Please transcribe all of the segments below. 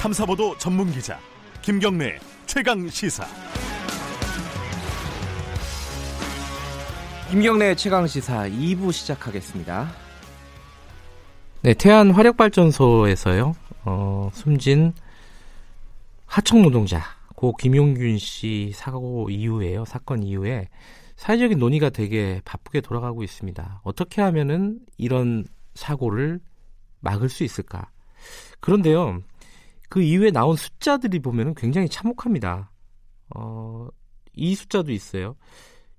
탐사보도 전문 기자 김경래 최강 시사. 김경래 최강 시사 2부 시작하겠습니다. 네, 태안 화력발전소에서요. 어, 숨진 하청 노동자 고 김용균 씨 사고 이후에요. 사건 이후에 사회적인 논의가 되게 바쁘게 돌아가고 있습니다. 어떻게 하면은 이런 사고를 막을 수 있을까? 그런데요, 그 이후에 나온 숫자들이 보면 굉장히 참혹합니다. 어, 이 숫자도 있어요.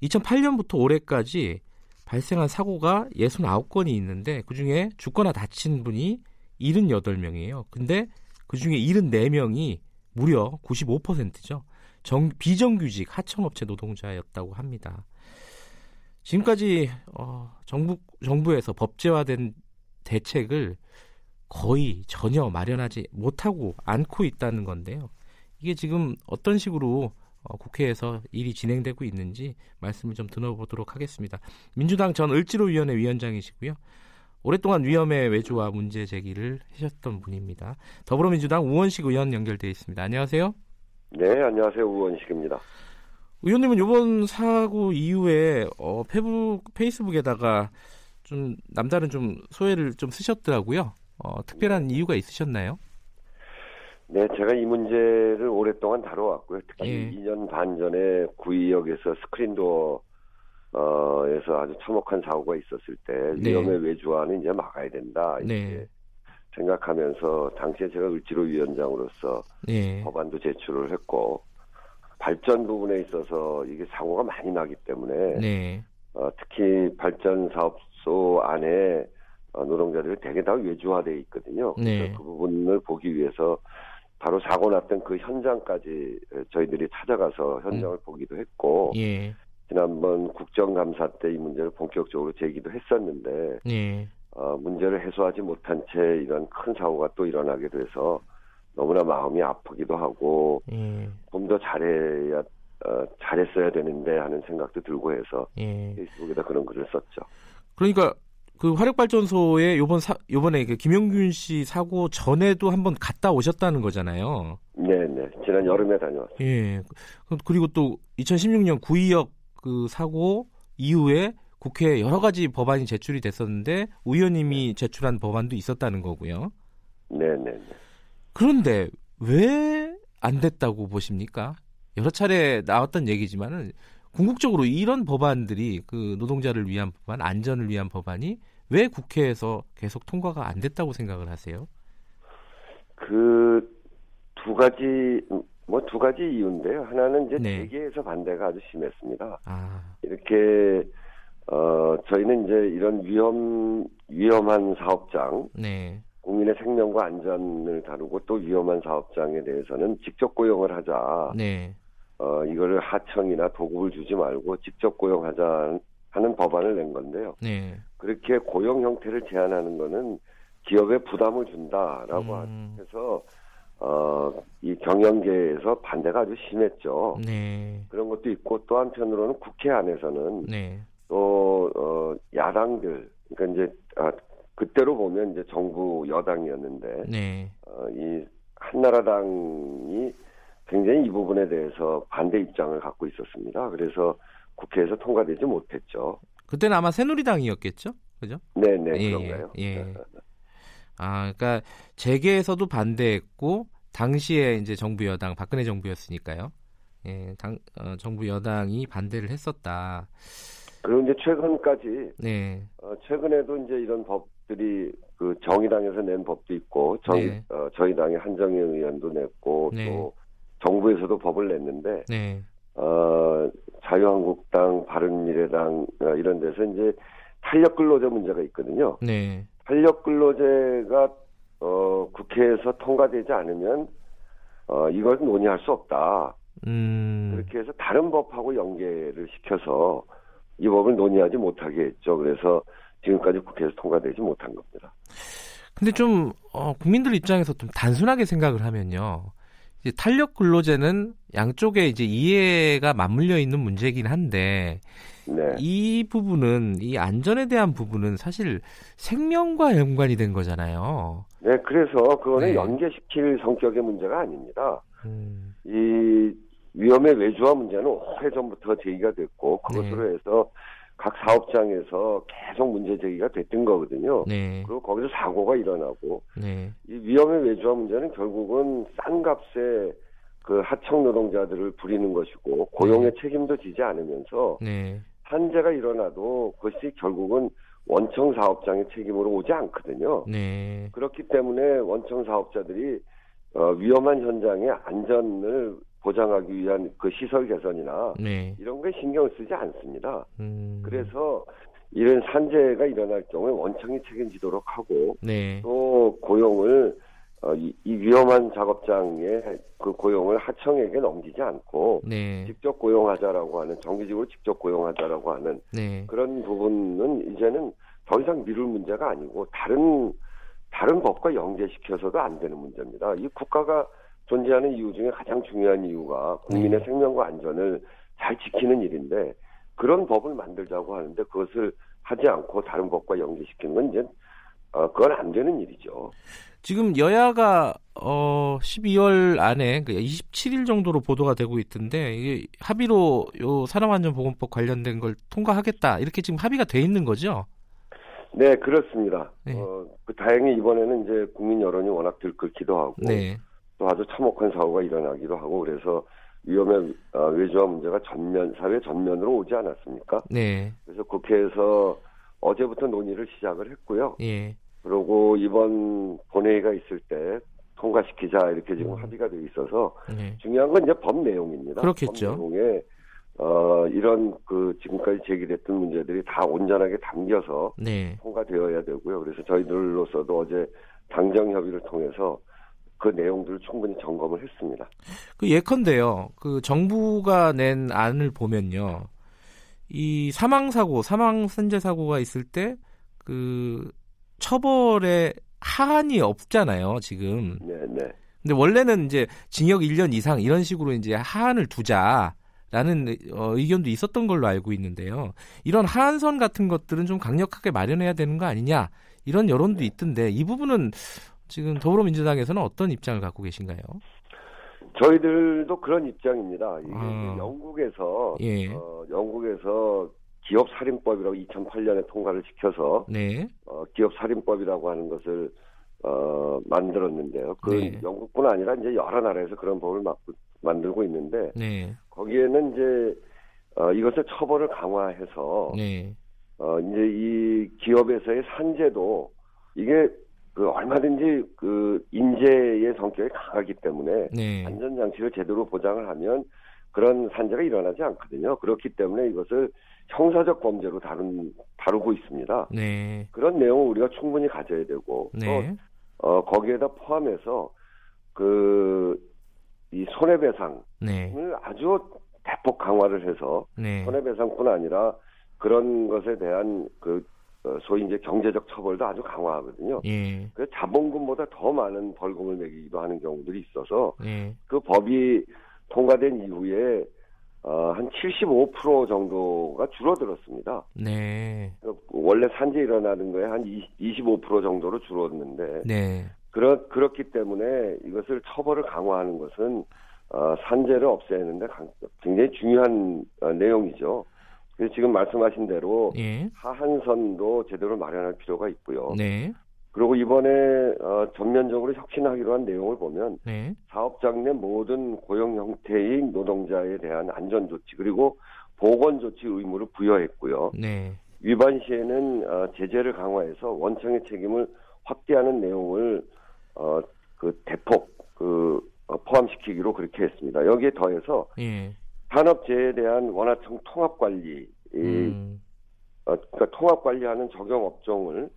2008년부터 올해까지 발생한 사고가 69건이 있는데 그 중에 죽거나 다친 분이 78명이에요. 근데 그 중에 74명이 무려 95%죠. 정, 비정규직 하청업체 노동자였다고 합니다. 지금까지 어, 정부 정부에서 법제화된 대책을 거의 전혀 마련하지 못하고 않고 있다는 건데요. 이게 지금 어떤 식으로 어, 국회에서 일이 진행되고 있는지 말씀을 좀 들어보도록 하겠습니다. 민주당 전 을지로위원회 위원장이시고요. 오랫동안 위험의 외주와 문제 제기를 하셨던 분입니다. 더불어민주당 우원식 의원 연결돼 있습니다. 안녕하세요. 네, 안녕하세요. 우원식입니다. 의원님은 이번 사고 이후에 어, 페북, 페이스북에다가 좀 남다른 좀 소회를 좀 쓰셨더라고요. 어, 특별한 이유가 있으셨나요? 네, 제가 이 문제를 오랫동안 다뤄왔고요. 특히 예. 2년 반 전에 구의역에서 스크린도어 어에서 아주 참혹한 사고가 있었을 때 네. 위험의 외주화는 이제 막아야 된다 이렇게 네. 생각하면서 당시에 제가 을지로 위원장으로서 네. 법안도 제출을 했고 발전 부분에 있어서 이게 사고가 많이 나기 때문에 네. 어, 특히 발전 사업소 안에 어, 노동자들이 대개 다 외주화돼 있거든요. 네. 그 부분을 보기 위해서 바로 사고 났던 그 현장까지 저희들이 찾아가서 현장을 음. 보기도 했고 예. 지난번 국정감사 때 이 문제를 본격적으로 제기도 했었는데 예. 어, 문제를 해소하지 못한 채 이런 큰 사고가 또 일어나게 돼서 너무나 마음이 아프기도 하고 예. 좀더 잘해야 어, 잘했어야 되는데 하는 생각도 들고 해서 예. 페이스북에다 그런 글을 썼죠. 그러니까 그 화력발전소에 요번 사, 요번에 그 김용균 씨 사고 전에도 한번 갔다 오셨다는 거잖아요. 네, 네. 지난 여름에 다녀왔어요. 예. 그리고 또 2016년 구의역 그 사고 이후에 국회에 여러 가지 법안이 제출이 됐었는데 의원님이 제출한 법안도 있었다는 거고요. 네, 네, 네. 그런데 왜 안 됐다고 보십니까? 여러 차례 나왔던 얘기지만은 궁극적으로 이런 법안들이 그 노동자를 위한 법안, 안전을 위한 법안이 왜 국회에서 계속 통과가 안 됐다고 생각을 하세요? 그 두 가지 뭐 두 가지 이유인데요. 하나는 이제 네. 대개에서 반대가 아주 심했습니다. 아. 이렇게 어 저희는 이제 이런 위험 위험한 사업장, 네. 국민의 생명과 안전을 다루고 또 위험한 사업장에 대해서는 직접 고용을 하자. 네. 어, 이거를 하청이나 도급을 주지 말고 직접 고용하자 하는 법안을 낸 건데요. 네. 그렇게 고용 형태를 제한하는 거는 기업에 부담을 준다라고 음. 해서 어, 이 경영계에서 반대가 아주 심했죠. 네. 그런 것도 있고 또 한편으로는 국회 안에서는 네. 또 어, 야당들 그러니까 이제 아, 그때로 보면 이제 정부 여당이었는데 네. 어, 이 한나라당이 굉장히 이 부분에 대해서 반대 입장을 갖고 있었습니다. 그래서 국회에서 통과되지 못했죠. 그때는 아마 새누리당이었겠죠? 그죠? 네네, 네, 예, 그런가요? 예. 아, 그러니까 재계에서도 반대했고 당시에 이제 정부 여당 박근혜 정부였으니까요. 예, 당, 어, 정부 여당이 반대를 했었다. 그리고 이제 최근까지 네. 어, 최근에도 이제 이런 법들이 그 정의당에서 낸 법도 있고 저희 네. 어, 저희 당의 한정희 의원도 냈고 네. 또 정부에서도 법을 냈는데 네. 어, 자유한국당, 바른미래당 어, 이런 데서 이제 탄력 근로제 문제가 있거든요. 네. 탄력 근로제가 어, 국회에서 통과되지 않으면 어, 이걸 논의할 수 없다. 음. 그렇게 해서 다른 법하고 연계를 시켜서 이 법을 논의하지 못하게 했죠. 그래서 지금까지 국회에서 통과되지 못한 겁니다. 근데 좀 어, 국민들 입장에서 좀 단순하게 생각을 하면요. 이제 탄력 근로제는 양쪽에 이제 이해가 맞물려 있는 문제긴 한데 네. 이 부분은 이 안전에 대한 부분은 사실 생명과 연관이 된 거잖아요. 네, 그래서 그거는 네. 연계시킬 성격의 문제가 아닙니다. 음. 이 위험의 외주화 문제는 오래 전부터 제기가 됐고 그것으로 네. 해서 각 사업장에서 계속 문제 제기가 됐던 거거든요. 네. 그리고 거기서 사고가 일어나고 네. 이 위험의 외주화 문제는 결국은 싼 값에 그 하청 노동자들을 부리는 것이고 고용의 네. 책임도 지지 않으면서 네. 산재가 일어나도 그것이 결국은 원청 사업장의 책임으로 오지 않거든요. 네. 그렇기 때문에 원청 사업자들이 어, 위험한 현장의 안전을 보장하기 위한 그 시설 개선이나 네. 이런 거에 신경을 쓰지 않습니다. 음. 그래서 이런 산재가 일어날 경우에 원청이 책임지도록 하고 네. 또 고용을 어, 이, 이, 위험한 작업장의 그 고용을 하청에게 넘기지 않고 네. 직접 고용하자라고 하는 정기적으로 직접 고용하자라고 하는 네. 그런 부분은 이제는 더 이상 미룰 문제가 아니고 다른 다른 법과 연계시켜서도 안 되는 문제입니다. 이 국가가 존재하는 이유 중에 가장 중요한 이유가 국민의 네. 생명과 안전을 잘 지키는 일인데 그런 법을 만들자고 하는데 그것을 하지 않고 다른 법과 연계시키는 건 이제 어, 그건 안 되는 일이죠. 지금 여야가 어 12월 안에 그 27일 정도로 보도가 되고 있던데 이게 합의로 요 산업안전보건법 관련된 걸 통과하겠다 이렇게 지금 합의가 돼 있는 거죠? 네 그렇습니다. 네. 어, 그 다행히 이번에는 이제 국민 여론이 워낙 들끓기도 하고 네. 또 아주 참혹한 사고가 일어나기도 하고 그래서 위험의 어, 외주화 문제가 전면 사회 전면으로 오지 않았습니까? 네. 그래서 국회에서 어제부터 논의를 시작을 했고요. 예. 그리고 이번 본회의가 있을 때 통과시키자 이렇게 지금 음. 합의가 돼 있어서 네. 중요한 건 이제 법 내용입니다. 그렇겠죠. 법 내용에 어 이런 그 지금까지 제기됐던 문제들이 다 온전하게 담겨서 네. 통과되어야 되고요. 그래서 저희들로서도 어제 당정 협의를 통해서 그 내용들을 충분히 점검을 했습니다. 그 예컨대요. 그 정부가 낸 안을 보면요. 이 사망 사고, 사망 산재 사고가 있을 때 그 처벌에 하한이 없잖아요, 지금. 네, 네. 근데 원래는 이제 징역 1년 이상 이런 식으로 이제 하한을 두자라는 어, 의견도 있었던 걸로 알고 있는데요. 이런 하한선 같은 것들은 좀 강력하게 마련해야 되는 거 아니냐 이런 여론도 네. 있던데 이 부분은 지금 더불어민주당에서는 어떤 입장을 갖고 계신가요? 저희들도 그런 입장입니다. 이게 아. 영국에서 예. 어, 영국에서 기업 살인법이라고 2008년에 통과를 시켜서 네. 어, 기업 살인법이라고 하는 것을 어, 만들었는데요. 그 네. 영국뿐 아니라 이제 여러 나라에서 그런 법을 막, 만들고 있는데 네. 거기에는 이제 어, 이것을 처벌을 강화해서 네. 어, 이제 이 기업에서의 산재도 이게 그 얼마든지 그 인재의 성격이 강하기 때문에 네. 안전 장치를 제대로 보장을 하면 그런 산재가 일어나지 않거든요. 그렇기 때문에 이것을 형사적 범죄로 다룬 다루고 있습니다. 네. 그런 내용을 우리가 충분히 가져야 되고 네. 또 어, 거기에다 포함해서 그 이 손해배상을 네. 아주 대폭 강화를 해서 네. 손해배상뿐 아니라 그런 것에 대한 그 어, 소위 이제 경제적 처벌도 아주 강화하거든요. 예. 그 자본금보다 더 많은 벌금을 매기기도 하는 경우들이 있어서 예. 그 법이 통과된 이후에 어, 한 75% 정도가 줄어들었습니다. 네. 그 원래 산재 일어나는 거에 한 25% 정도로 줄었는데 네. 그렇, 그렇기 때문에 이것을 처벌을 강화하는 것은 어, 산재를 없애는데 굉장히 중요한 어, 내용이죠. 지금 말씀하신 대로 예. 하한선도 제대로 마련할 필요가 있고요. 네. 그리고 이번에 어, 전면적으로 혁신하기로 한 내용을 보면 네. 사업장 내 모든 고용 형태의 노동자에 대한 안전 조치 그리고 보건 조치 의무를 부여했고요. 네. 위반 시에는 어, 제재를 강화해서 원청의 책임을 확대하는 내용을 어, 그 대폭 그 어, 포함시키기로 그렇게 했습니다. 여기에 더해서 예. 산업재해에 대한 원화청 통합 관리, 음. 어, 그러니까 통합 관리하는 적용 업종을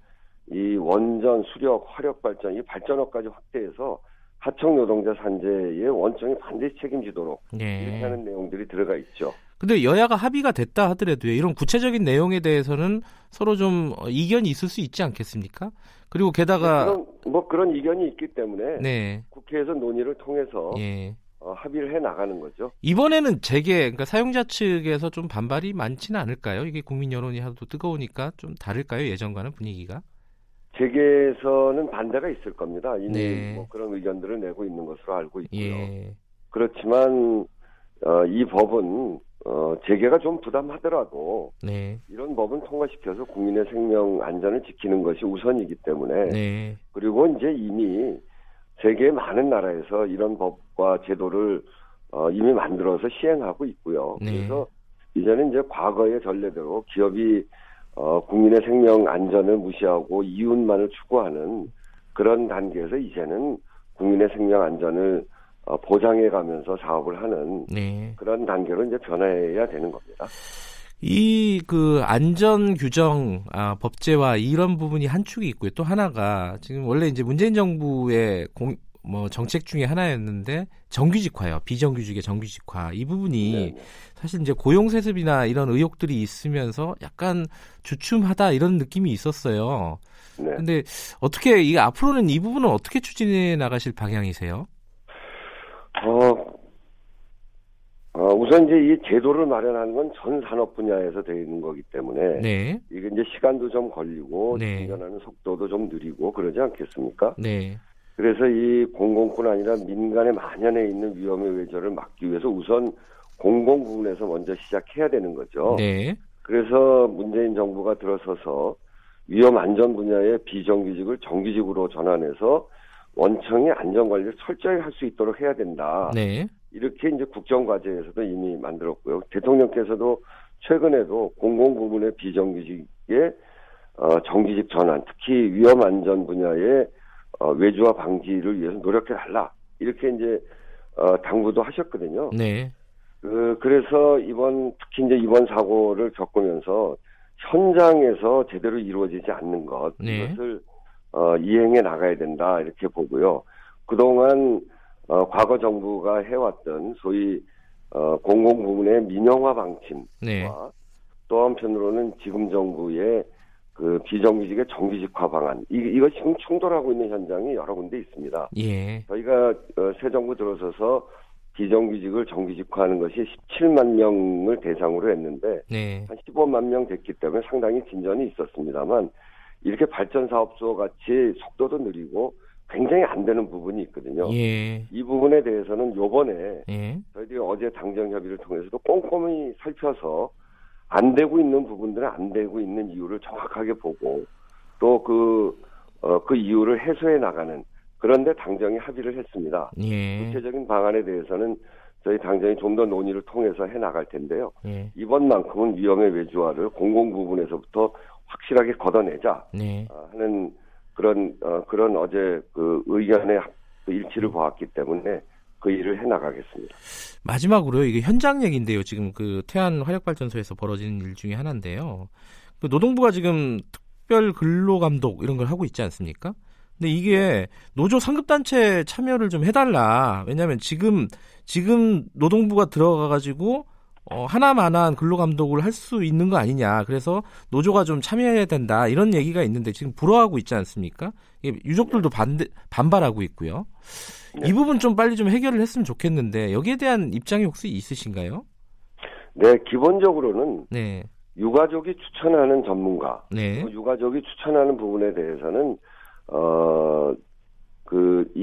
이 원전, 수력, 화력 발전, 이 발전업까지 확대해서 하청 노동자 산재의 원청이 반드시 책임지도록 네. 이렇게 하는 내용들이 들어가 있죠. 근데 여야가 합의가 됐다 하더라도요. 이런 구체적인 내용에 대해서는 서로 좀 이견이 있을 수 있지 않겠습니까? 그리고 게다가 그런, 뭐 그런 이견이 있기 때문에 네. 국회에서 논의를 통해서 예. 어, 합의를 해 나가는 거죠. 이번에는 재개, 그러니까 사용자 측에서 좀 반발이 많지는 않을까요? 이게 국민 여론이 하도 뜨거우니까 좀 다를까요? 예전과는 분위기가? 재개에서는 반대가 있을 겁니다. 이미 네. 뭐 그런 의견들을 내고 있는 것으로 알고 있고요. 예. 그렇지만 어, 이 법은 어, 재개가 좀 부담하더라도 네. 이런 법은 통과시켜서 국민의 생명 안전을 지키는 것이 우선이기 때문에 네. 그리고 이제 이미 세계 많은 나라에서 이런 법과 제도를 어, 이미 만들어서 시행하고 있고요. 네. 그래서 이제는 이제 과거의 전례대로 기업이 어, 국민의 생명 안전을 무시하고 이윤만을 추구하는 그런 단계에서 이제는 국민의 생명 안전을 어, 보장해 가면서 사업을 하는 네. 그런 단계로 이제 변해야 되는 겁니다. 이 그 안전 규정 아, 법제화 이런 부분이 한 축이 있고요. 또 하나가 지금 원래 이제 문재인 정부의 공, 뭐 정책 중에 하나였는데 정규직화요. 비정규직의 정규직화 이 부분이 네네. 네. 사실 이제 고용 세습이나 이런 의혹들이 있으면서 약간 주춤하다 이런 느낌이 있었어요. 네. 근데 어떻게 이 앞으로는 이 부분은 어떻게 추진해 나가실 방향이세요? 어, 어, 우선 이제 이 제도를 마련하는 건 전 산업 분야에서 되어 있는 거기 때문에 네. 이게 이제 시간도 좀 걸리고 네. 진전하는 속도도 좀 느리고 그러지 않겠습니까? 네. 그래서 이 공공뿐 아니라 민간에 만연해 있는 위험의 외조를 막기 위해서 우선 공공 부분에서 먼저 시작해야 되는 거죠. 네. 그래서 문재인 정부가 들어서서 위험 안전 분야의 비정규직을 정규직으로 전환해서 원청이 안전 관리를 철저히 할 수 있도록 해야 된다. 네. 이렇게 이제 국정 과제에서도 이미 만들었고요. 대통령께서도 최근에도 공공 부문의 비정규직의 어, 정규직 전환, 특히 위험 안전 분야의 어, 외주화 방지를 위해서 노력해 달라 이렇게 이제 어, 당부도 하셨거든요. 네. 그 그래서 이번 특히 이제 이번 사고를 겪으면서 현장에서 제대로 이루어지지 않는 것 네. 이것을 어, 이행해 나가야 된다 이렇게 보고요. 그동안 어, 과거 정부가 해왔던 소위 어, 공공 부문의 민영화 방침과 네. 또 한편으로는 지금 정부의 그 비정규직의 정규직화 방안 이, 지금 충돌하고 있는 현장이 여러 군데 있습니다. 예. 저희가 어, 새 정부 들어서서 비정규직을 정규직화하는 것이 17만 명을 대상으로 했는데 네. 한 15만 명 됐기 때문에 상당히 진전이 있었습니다만 이렇게 발전 사업소 같이 속도도 느리고 굉장히 안 되는 부분이 있거든요. 예. 이 부분에 대해서는 요번에 예. 저희들이 어제 당정 협의를 통해서도 꼼꼼히 살펴서 안 되고 있는 부분들은 안 되고 있는 이유를 정확하게 보고 또그 어, 그 이유를 해소해 나가는 그런데 당정이 합의를 했습니다. 예. 구체적인 방안에 대해서는 저희 당정이 좀 더 논의를 통해서 해 나갈 텐데요. 예. 이번만큼은 위험의 외주화를 공공 부분에서부터 확실하게 걷어내자 네. 어, 하는 그런 어, 그런 어제 그 의견의 그 일치를 보았기 때문에 그 일을 해 나가겠습니다. 마지막으로 이게 현장 얘기인데요. 지금 그 태안 화력발전소에서 벌어지는 일 중에 하나인데요. 그 노동부가 지금 특별 근로 감독 이런 걸 하고 있지 않습니까? 근데 이게 노조 상급 단체 참여를 좀 해달라. 왜냐하면 지금 지금 노동부가 들어가 가지고 어, 하나만한 근로감독을 할 수 있는 거 아니냐. 그래서 노조가 좀 참여해야 된다. 이런 얘기가 있는데 지금 불허하고 있지 않습니까? 유족들도 반대, 반발하고 있고요. 네. 이 부분 좀 빨리 좀 해결을 했으면 좋겠는데 여기에 대한 입장이 혹시 있으신가요? 네, 기본적으로는 네. 유가족이 추천하는 전문가, 네. 유가족이 추천하는 부분에 대해서는 어그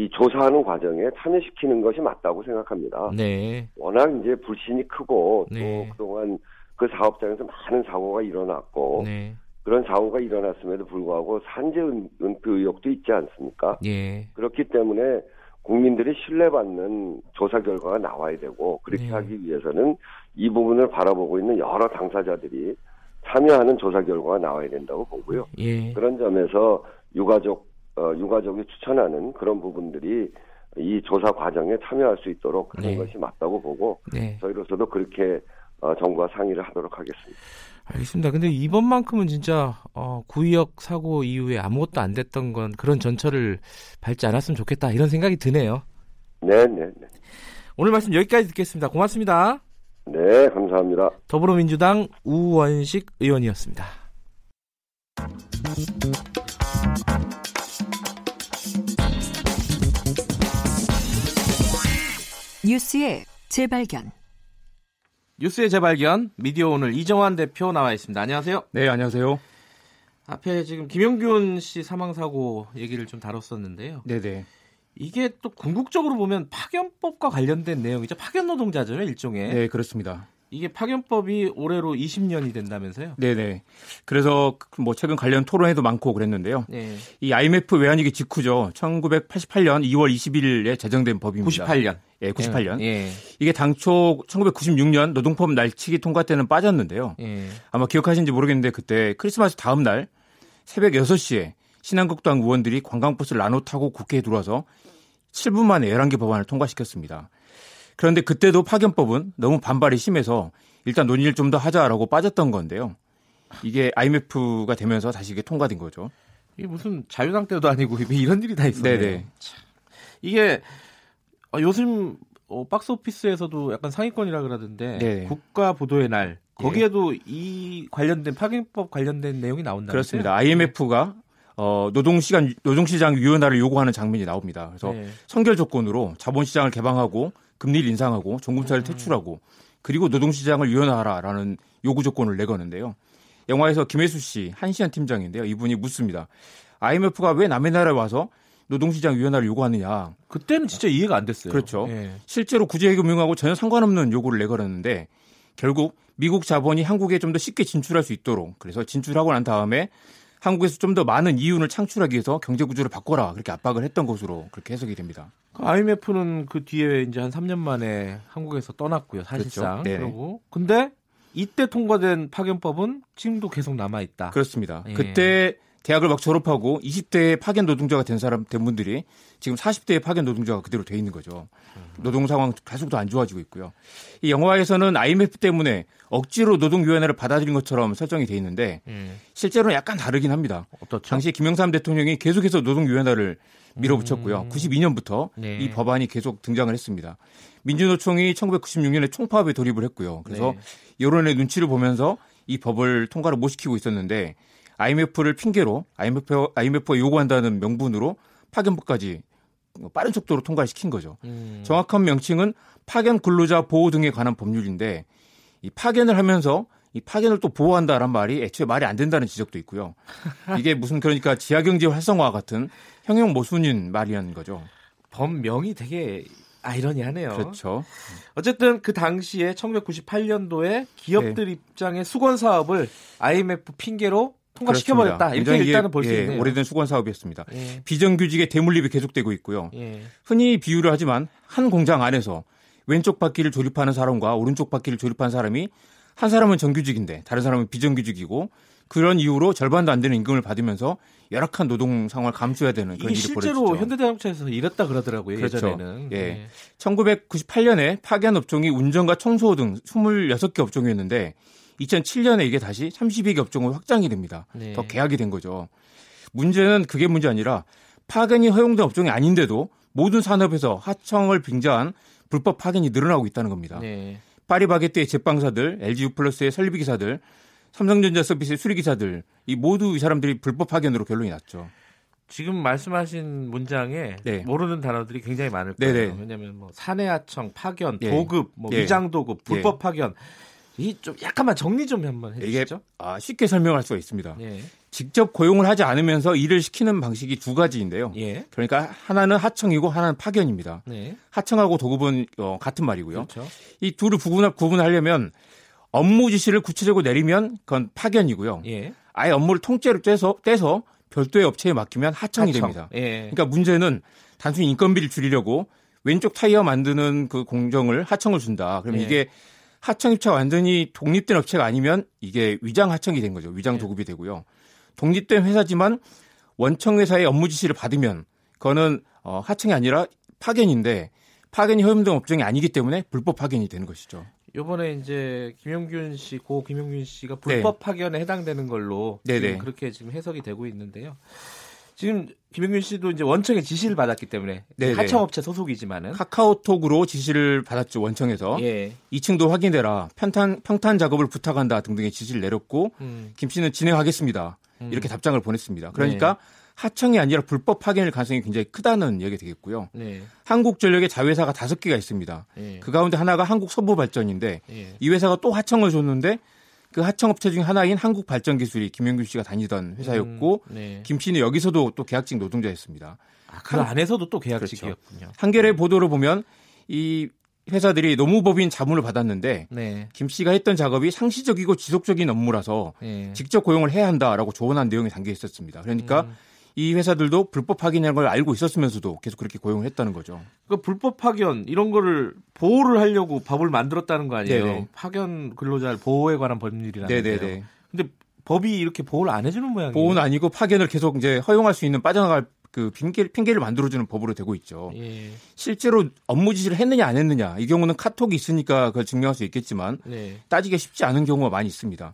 이 조사하는 과정에 참여시키는 것이 맞다고 생각합니다. 네. 워낙 이제 불신이 크고 네. 또 그동안 그 사업장에서 많은 사고가 일어났고 네. 그런 사고가 일어났음에도 불구하고 산재 은폐 의혹도 있지 않습니까? 예. 그렇기 때문에 국민들이 신뢰받는 조사 결과가 나와야 되고 그렇게 네. 하기 위해서는 이 부분을 바라보고 있는 여러 당사자들이 참여하는 조사 결과가 나와야 된다고 보고요. 예. 그런 점에서 유가족 어, 유가족이 추천하는 그런 부분들이 이 조사 과정에 참여할 수 있도록 하는 네. 것이 맞다고 보고 네. 저희로서도 그렇게 어, 정부와 상의를 하도록 하겠습니다. 알겠습니다. 근데 이번만큼은 진짜 어, 구의역 사고 이후에 아무것도 안 됐던 건 그런 전철을 밟지 않았으면 좋겠다 이런 생각이 드네요. 네, 네, 네. 오늘 말씀 여기까지 듣겠습니다. 고맙습니다. 네, 감사합니다. 더불어민주당 우원식 의원이었습니다. 뉴스의 재발견. 뉴스의 재발견 미디어 오늘 이정환 대표 나와 있습니다. 안녕하세요. 네, 안녕하세요. 앞에 지금 김용균 씨 사망 사고 얘기를 좀 다뤘었는데요. 네 네. 이게 또 궁극적으로 보면 파견법과 관련된 내용이죠. 파견 노동자죠, 일종의. 네, 그렇습니다. 이게 파견법이 올해로 20년이 된다면서요? 네네. 그래서 뭐 최근 관련 토론회도 많고 그랬는데요. 네. 이 IMF 외환위기 직후죠. 1988년 2월 21일에 제정된 법입니다. 98년. 예, 98년. 예. 이게 당초 1996년 노동법 날치기 통과 때는 빠졌는데요. 예. 아마 기억하시는지 모르겠는데 그때 크리스마스 다음 날 새벽 6시에 신한국당 의원들이 관광버스를 나눠 타고 국회에 들어와서 7분 만에 11개 법안을 통과시켰습니다. 그런데 그때도 파견법은 너무 반발이 심해서 일단 논의를 좀 더 하자라고 빠졌던 건데요. 이게 IMF가 되면서 다시 이게 통과된 거죠. 이게 무슨 자유당 때도 아니고 이런 일이 다 있었네요. 네네. 이게 어, 요즘 어, 박스 오피스에서도 약간 상위권이라 그러던데 네. 국가 보도의 날 거기에도 예. 이 관련된 파견법 관련된 내용이 나온다. 그렇습니다. IMF가 어, 노동시간 노동시장 유연화를 요구하는 장면이 나옵니다. 그래서 네. 선결 조건으로 자본시장을 개방하고 금리를 인상하고 종금차를 음. 퇴출하고 그리고 노동시장을 유연화하라라는 요구 조건을 내거는데요. 영화에서 김혜수 씨 한시안 팀장인데요. 이분이 묻습니다. IMF가 왜 남의 나라에 와서 노동시장 유연화를 요구하느냐. 그때는 진짜 이해가 안 됐어요. 그렇죠. 네. 실제로 구제금융하고 전혀 상관없는 요구를 내걸었는데 결국 미국 자본이 한국에 좀 더 쉽게 진출할 수 있도록 그래서 진출하고 난 다음에 한국에서 좀 더 많은 이윤을 창출하기 위해서 경제 구조를 바꿔라 그렇게 압박을 했던 것으로 그렇게 해석이 됩니다. IMF는 그 뒤에 이제 한 3년 만에 한국에서 떠났고요, 사실상. 그렇죠. 그리고 근데 이때 통과된 파견법은 지금도 계속 남아 있다. 그렇습니다. 예. 그때 대학을 막 졸업하고 20대에 파견 노동자가 된 사람 된 분들이 지금 40대에 파견 노동자가 그대로 돼 있는 거죠. 노동 상황 계속 더 안 좋아지고 있고요. 이 영화에서는 IMF 때문에 억지로 노동위원회를 받아들인 것처럼 설정이 돼 있는데 음. 실제로는 약간 다르긴 합니다. 어떻죠? 당시 김영삼 대통령이 계속해서 노동위원회를 밀어붙였고요. 음. 92년부터 네. 이 법안이 계속 등장을 했습니다. 민주노총이 1996년에 총파업에 돌입을 했고요. 그래서 네. 여론의 눈치를 보면서 이 법을 통과를 못 시키고 있었는데 IMF를 핑계로 IMF, IMF가 요구한다는 명분으로 파견법까지 빠른 속도로 통과를 시킨 거죠. 음. 정확한 명칭은 파견 근로자 보호 등에 관한 법률인데 이 파견을 하면서 이 파견을 또 보호한다란 말이 애초에 말이 안 된다는 지적도 있고요. 이게 무슨 그러니까 지하경제 활성화 같은 형용 모순인 말이라는 거죠. 법명이 되게 아이러니하네요. 그렇죠. 어쨌든 그 당시에 1998년도에 기업들 네. 입장의 수건 사업을 IMF 핑계로 통과시켜버렸다. 이렇게 일단은 볼수 예, 있네요. 오래된 수건 사업이었습니다. 예. 비정규직의 대물립이 계속되고 있고요. 예. 흔히 비유를 하지만 한 공장 안에서 왼쪽 바퀴를 조립하는 사람과 오른쪽 바퀴를 조립하는 사람이 한 사람은 정규직인데 다른 사람은 비정규직이고 그런 이유로 절반도 안 되는 임금을 받으면서 열악한 노동 상황을 감수해야 되는 그런 일이 벌어지죠. 실제로 현대자동차에서 이랬다 그러더라고요. 그렇죠. 예전에는. 예. 네. 1998년에 파견 업종이 운전과 청소 등 26개 업종이었는데 2007년에 이게 다시 32개 업종으로 확장이 됩니다. 네. 더 계약이 된 거죠. 문제는 그게 문제 아니라 파견이 허용된 업종이 아닌데도 모든 산업에서 하청을 빙자한 불법 파견이 늘어나고 있다는 겁니다. 네. 파리바게뜨의 제빵사들, LG U+의 설비 기사들, 삼성전자 서비스의 수리 기사들 이 모두 이 사람들이 불법 파견으로 결론이 났죠. 지금 말씀하신 문장에 네. 모르는 단어들이 굉장히 많을 거예요. 네네. 왜냐하면 뭐 사내하청, 파견, 예. 도급, 뭐 예. 위장도급, 불법 예. 파견 이 좀 약간만 정리 좀 한번 해주시죠. 이게 아, 쉽게 설명할 수가 있습니다. 예. 직접 고용을 하지 않으면서 일을 시키는 방식이 두 가지인데요. 예. 그러니까 하나는 하청이고 하나는 파견입니다. 네. 하청하고 도급은 어, 같은 말이고요. 그렇죠. 이 둘을 구분, 구분하려면 업무 지시를 구체적으로 내리면 그건 파견이고요. 예. 아예 업무를 통째로 떼서 떼서 별도의 업체에 맡기면 하청이 하청. 됩니다. 예. 그러니까 문제는 단순히 인건비를 줄이려고 왼쪽 타이어 만드는 그 공정을 하청을 준다. 그러면 예. 이게 하청 입체 완전히 독립된 업체가 아니면 이게 위장 하청이 된 거죠. 위장 네. 도급이 되고요. 독립된 회사지만 원청 회사의 업무 지시를 받으면 그거는 어, 하청이 아니라 파견인데 파견이 허용된 업종이 아니기 때문에 불법 파견이 되는 것이죠. 요번에 이제 김용균 씨, 고 김용균 씨가 불법 네. 파견에 해당되는 걸로 지금 그렇게 지금 해석이 되고 있는데요. 지금 김영균 씨도 이제 원청의 지시를 받았기 때문에 네네. 하청업체 소속이지만은 카카오톡으로 지시를 받았죠 원청에서 예. 2층도 확인해라 평탄 평탄 작업을 부탁한다 등등의 지시를 내렸고 음. 김 씨는 진행하겠습니다. 음. 이렇게 답장을 보냈습니다. 그러니까 네. 하청이 아니라 불법 파견일 가능성이 굉장히 크다는 얘기 되겠고요. 네. 한국전력의 자회사가 다섯 개가 있습니다. 네. 그 가운데 하나가 한국서부발전인데 네. 이 회사가 또 하청을 줬는데 그 하청업체 중 하나인 한국발전기술이 김영균 씨가 다니던 회사였고 음, 네. 김 씨는 여기서도 또 계약직 노동자였습니다. 아, 그 안에서도 또 계약직이었군요. 그렇죠. 한겨레 보도를 보면 이 회사들이 노무법인 자문을 받았는데 네. 김 씨가 했던 작업이 상시적이고 지속적인 업무라서 네. 직접 고용을 해야 한다라고 조언한 내용이 담겨 있었습니다. 그러니까 음. 이 회사들도 불법 파견이라는 걸 알고 있었으면서도 계속 그렇게 고용을 했다는 거죠. 그 불법 파견 이런 거를 보호를 하려고 법을 만들었다는 거 아니에요? 네네. 파견 근로자를 보호에 관한 법률이라는 네네네. 근데 법이 이렇게 보호를 안 해주는 모양이에요. 보호는 아니고 파견을 계속 이제 허용할 수 있는 빠져나갈 그 핑계, 핑계를 만들어주는 법으로 되고 있죠. 예. 실제로 업무 지시를 했느냐 안 했느냐 이 경우는 카톡이 있으니까 그걸 증명할 수 있겠지만 네. 따지기 쉽지 않은 경우가 많이 있습니다.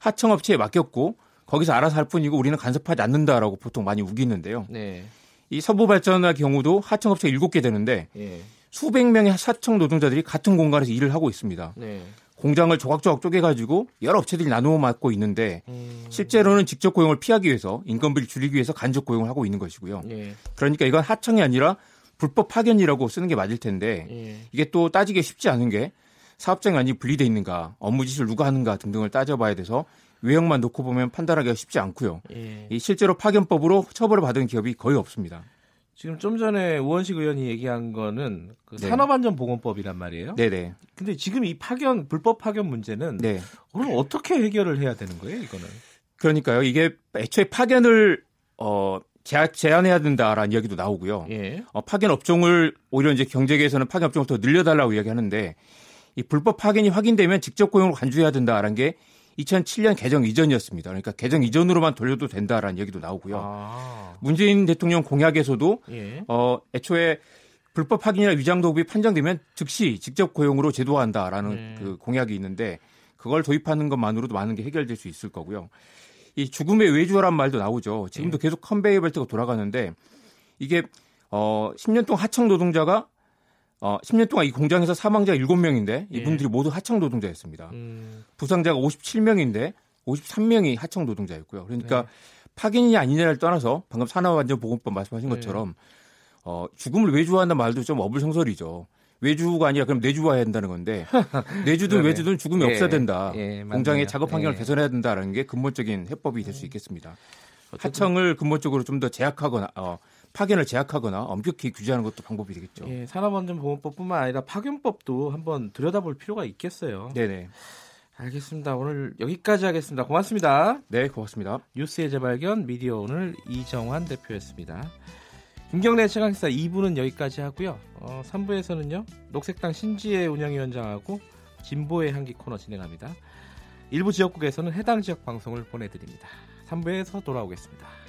하청업체에 맡겼고 거기서 알아서 할 뿐이고 우리는 간섭하지 않는다라고 보통 많이 우기는데요. 네. 이 서부 발전의 경우도 하청업체가 7개 되는데 예. 수백 명의 하청 노동자들이 같은 공간에서 일을 하고 있습니다. 네. 공장을 조각조각 쪼개가지고 여러 업체들이 나누어 맡고 있는데 음. 실제로는 직접 고용을 피하기 위해서 인건비를 줄이기 위해서 간접 고용을 하고 있는 것이고요. 예. 그러니까 이건 하청이 아니라 불법 파견이라고 쓰는 게 맞을 텐데 예. 이게 또 따지기 쉽지 않은 게 사업장이 아니 분리돼 있는가, 업무 지시를 누가 하는가 등등을 따져봐야 돼서 외형만 놓고 보면 판단하기가 쉽지 않고요. 예. 이 실제로 파견법으로 처벌을 받은 기업이 거의 없습니다. 지금 좀 전에 우원식 의원이 얘기한 거는 그 네. 산업안전보건법이란 말이에요. 네네. 근데 지금 이 파견 불법 파견 문제는 네. 그럼 어떻게 해결을 해야 되는 거예요, 이거는? 그러니까요. 이게 애초에 파견을 어 제한해야 된다라는 이야기도 나오고요. 예. 어, 파견 업종을 오히려 이제 경제계에서는 파견 업종을 더 늘려달라고 이야기하는데 이 불법 파견이 확인되면 직접 고용을 간주해야 된다라는 게 2007년 개정 이전이었습니다. 그러니까 개정 이전으로만 돌려도 된다라는 얘기도 나오고요. 아. 문재인 대통령 공약에서도 예. 어 애초에 불법 확인이나 위장 도급이 판정되면 즉시 직접 고용으로 제도화한다라는 네. 그 공약이 있는데 그걸 도입하는 것만으로도 많은 게 해결될 수 있을 거고요. 이 죽음의 외주어란 말도 나오죠. 지금도 예. 계속 컨베이어 벨트가 돌아가는데 이게 어 10년 동안 하청 노동자가 어, 10년 동안 이 공장에서 사망자가 7명인데 이분들이 예. 모두 하청 노동자였습니다. 음. 부상자가 57명인데 53명이 하청 노동자였고요. 그러니까 네. 파견이냐 아니냐를 떠나서 방금 산업안전보건법 말씀하신 네. 것처럼 어, 죽음을 외주화한다는 말도 좀 어불성설이죠. 외주가 아니라 그럼 내주화해야 된다는 건데 내주든 외주든 죽음이 예. 없어야 된다. 예, 공장의 작업 환경을 예. 개선해야 된다라는 게 근본적인 해법이 될 수 있겠습니다. 하청을 근본적으로 좀 더 제약하거나 어, 파견을 제약하거나 엄격히 규제하는 것도 방법이 되겠죠. 예, 산업안전보건법뿐만 아니라 파견법도 한번 들여다볼 필요가 있겠어요. 네네. 알겠습니다. 오늘 여기까지 하겠습니다. 고맙습니다. 네, 고맙습니다. 뉴스의 재발견 미디어 오늘 이정환 대표였습니다. 김경래 최강시사 2부는 여기까지 하고요. 어, 3부에서는요. 녹색당 신지혜 운영위원장하고 진보의 향기 코너 진행합니다. 일부 지역국에서는 해당 지역 방송을 보내드립니다. 3부에서 돌아오겠습니다.